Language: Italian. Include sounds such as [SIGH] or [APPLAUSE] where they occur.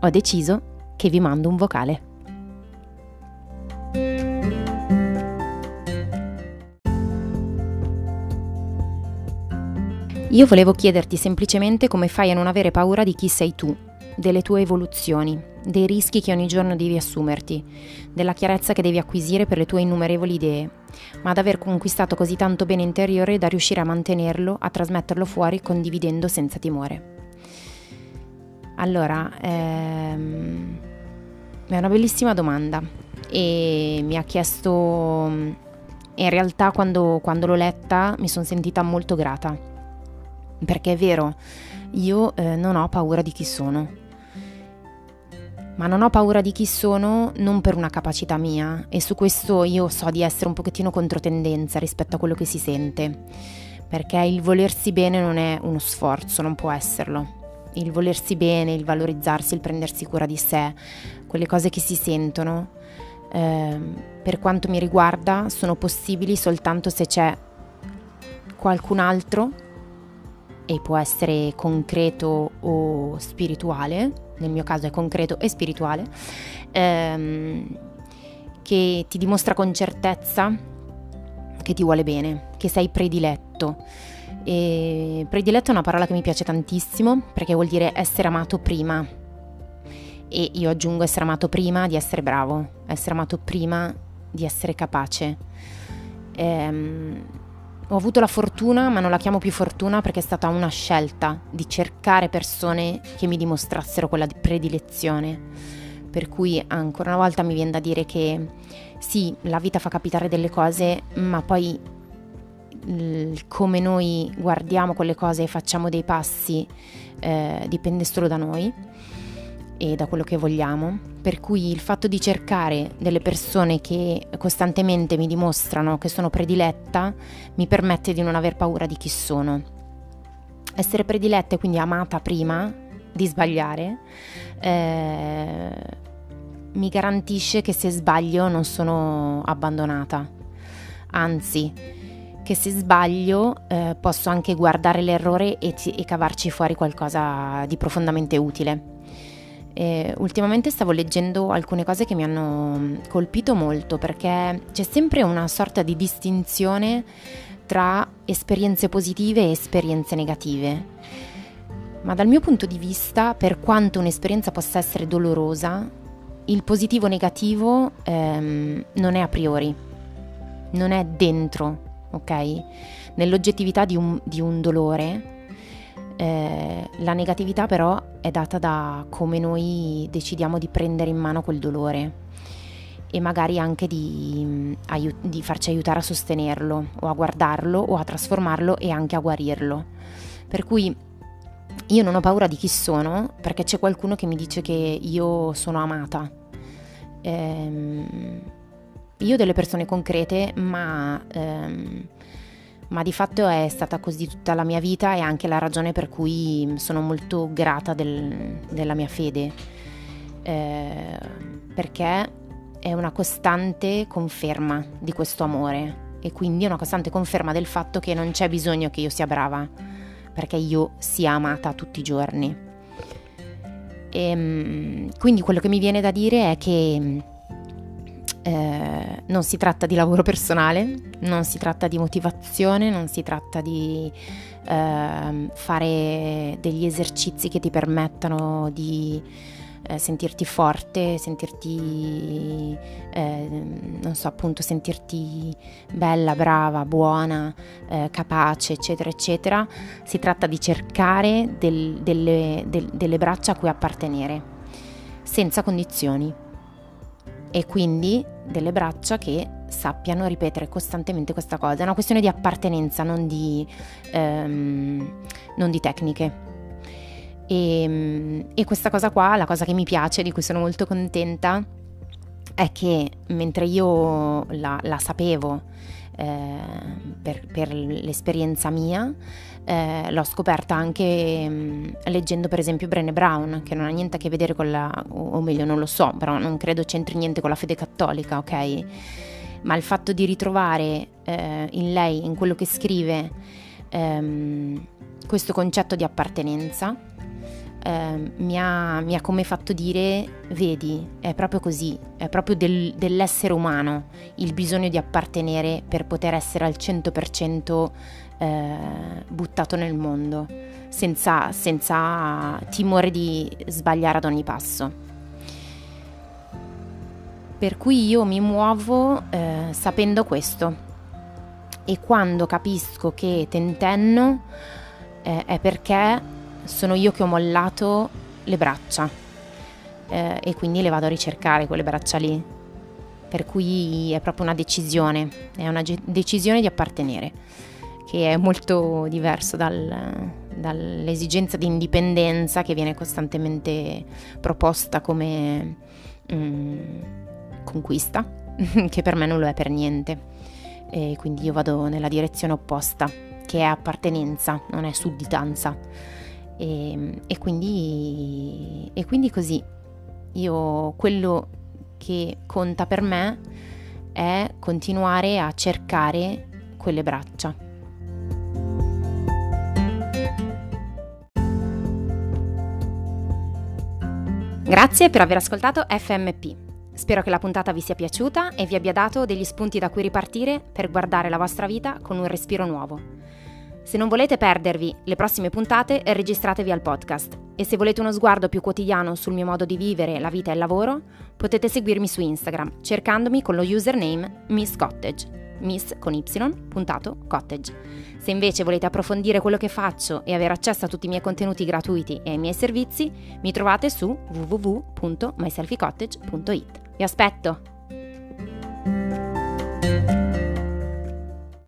ho deciso che vi mando un vocale. Io volevo chiederti semplicemente come fai a non avere paura di chi sei tu, delle tue evoluzioni, dei rischi che ogni giorno devi assumerti, della chiarezza che devi acquisire per le tue innumerevoli idee, ma ad aver conquistato così tanto bene interiore da riuscire a mantenerlo, a trasmetterlo fuori condividendo senza timore. Allora, ehm, è una bellissima domanda e mi ha chiesto, in realtà quando, quando l'ho letta mi sono sentita molto grata, perché è vero, io eh, non ho paura di chi sono, ma non ho paura di chi sono non per una capacità mia e su questo io so di essere un pochettino controtendenza rispetto a quello che si sente, perché il volersi bene non è uno sforzo, non può esserlo il volersi bene, il valorizzarsi, il prendersi cura di sé, quelle cose che si sentono, eh, per quanto mi riguarda, sono possibili soltanto se c'è qualcun altro, e può essere concreto o spirituale, nel mio caso è concreto e spirituale, ehm, che ti dimostra con certezza che ti vuole bene, che sei prediletto. E prediletto è una parola che mi piace tantissimo perché vuol dire essere amato prima. E io aggiungo essere amato prima di essere bravo, essere amato prima di essere capace. Ehm, ho avuto la fortuna, ma non la chiamo più fortuna perché è stata una scelta di cercare persone che mi dimostrassero quella predilezione. Per cui ancora una volta mi viene da dire che sì, la vita fa capitare delle cose, ma poi come noi guardiamo quelle cose e facciamo dei passi eh, dipende solo da noi e da quello che vogliamo, per cui il fatto di cercare delle persone che costantemente mi dimostrano che sono prediletta mi permette di non aver paura di chi sono. Essere prediletta e quindi amata prima di sbagliare eh, mi garantisce che se sbaglio non sono abbandonata, anzi che se sbaglio eh, posso anche guardare l'errore e, e, cavarci fuori qualcosa di profondamente utile. E ultimamente stavo leggendo alcune cose che mi hanno mm, colpito molto perché c'è sempre una sorta di distinzione tra esperienze positive e esperienze negative. Ma dal mio punto di vista, per quanto un'esperienza possa essere dolorosa, il positivo negativo ehm, non è a priori, non è dentro ok? Nell'oggettività di un, di un dolore, eh, la negatività però è data da come noi decidiamo di prendere in mano quel dolore e magari anche di, aiut- di, farci aiutare a sostenerlo o a guardarlo o a trasformarlo e anche a guarirlo. Per cui io non ho paura di chi sono perché c'è qualcuno che mi dice che io sono amata. Ehm, io delle persone concrete, ma, ehm, ma, di fatto è stata così tutta la mia vita e anche la ragione per cui sono molto grata del, della mia fede, eh, perché è una costante conferma di questo amore e quindi è una costante conferma del fatto che non c'è bisogno che io sia brava, perché io sia amata tutti i giorni. E, ehm, quindi quello che mi viene da dire è che eh, non si tratta di lavoro personale, non si tratta di motivazione, non si tratta di eh, fare degli esercizi che ti permettano di eh, sentirti forte, sentirti, eh, non so, appunto, sentirti bella, brava, buona, eh, capace, eccetera, eccetera. Si tratta di cercare del, delle, del, delle braccia a cui appartenere, senza condizioni e quindi delle braccia che sappiano ripetere costantemente questa cosa. È una questione di appartenenza, non di, ehm, non di tecniche. E, e questa cosa qua, la cosa che mi piace, di cui sono molto contenta, è che mentre io la, la sapevo eh, per, per, l'esperienza mia, eh, l'ho scoperta anche mh, mm, leggendo per esempio Brené Brown, che non ha niente a che vedere con la, o meglio non lo so, però non credo c'entri niente con la fede cattolica, ok? Ma il fatto di ritrovare eh, in lei, in quello che scrive, ehm, questo concetto di appartenenza, eh, mi, ha, mi, ha, come fatto dire, vedi, è proprio così, è proprio del, dell'essere umano il bisogno di appartenere per poter essere al 100% eh, buttato nel mondo, senza, senza timore di sbagliare ad ogni passo. Per cui io mi muovo eh, sapendo questo e quando capisco che tentenno eh, è perché sono io che ho mollato le braccia eh, e quindi le vado a ricercare quelle braccia lì. Per cui è proprio una decisione, è una ge- decisione di appartenere, che è molto diverso dal, dall'esigenza di indipendenza che viene costantemente proposta come mm, conquista, [LAUGHS] che per me non lo è per niente. E quindi io vado nella direzione opposta, che è appartenenza, non è sudditanza. E, e, quindi, e quindi così, io quello che conta per me è continuare a cercare quelle braccia. Grazie per aver ascoltato FMP. Spero che la puntata vi sia piaciuta e vi abbia dato degli spunti da cui ripartire per guardare la vostra vita con un respiro nuovo. Se non volete perdervi le prossime puntate, registratevi al podcast. E se volete uno sguardo più quotidiano sul mio modo di vivere la vita e il lavoro, potete seguirmi su Instagram cercandomi con lo username Miss Cottage. Miss con y, puntato, cottage. Se invece volete approfondire quello che faccio e avere accesso a tutti i miei contenuti gratuiti e ai miei servizi, mi trovate su www.myselfycottage.it. Vi aspetto!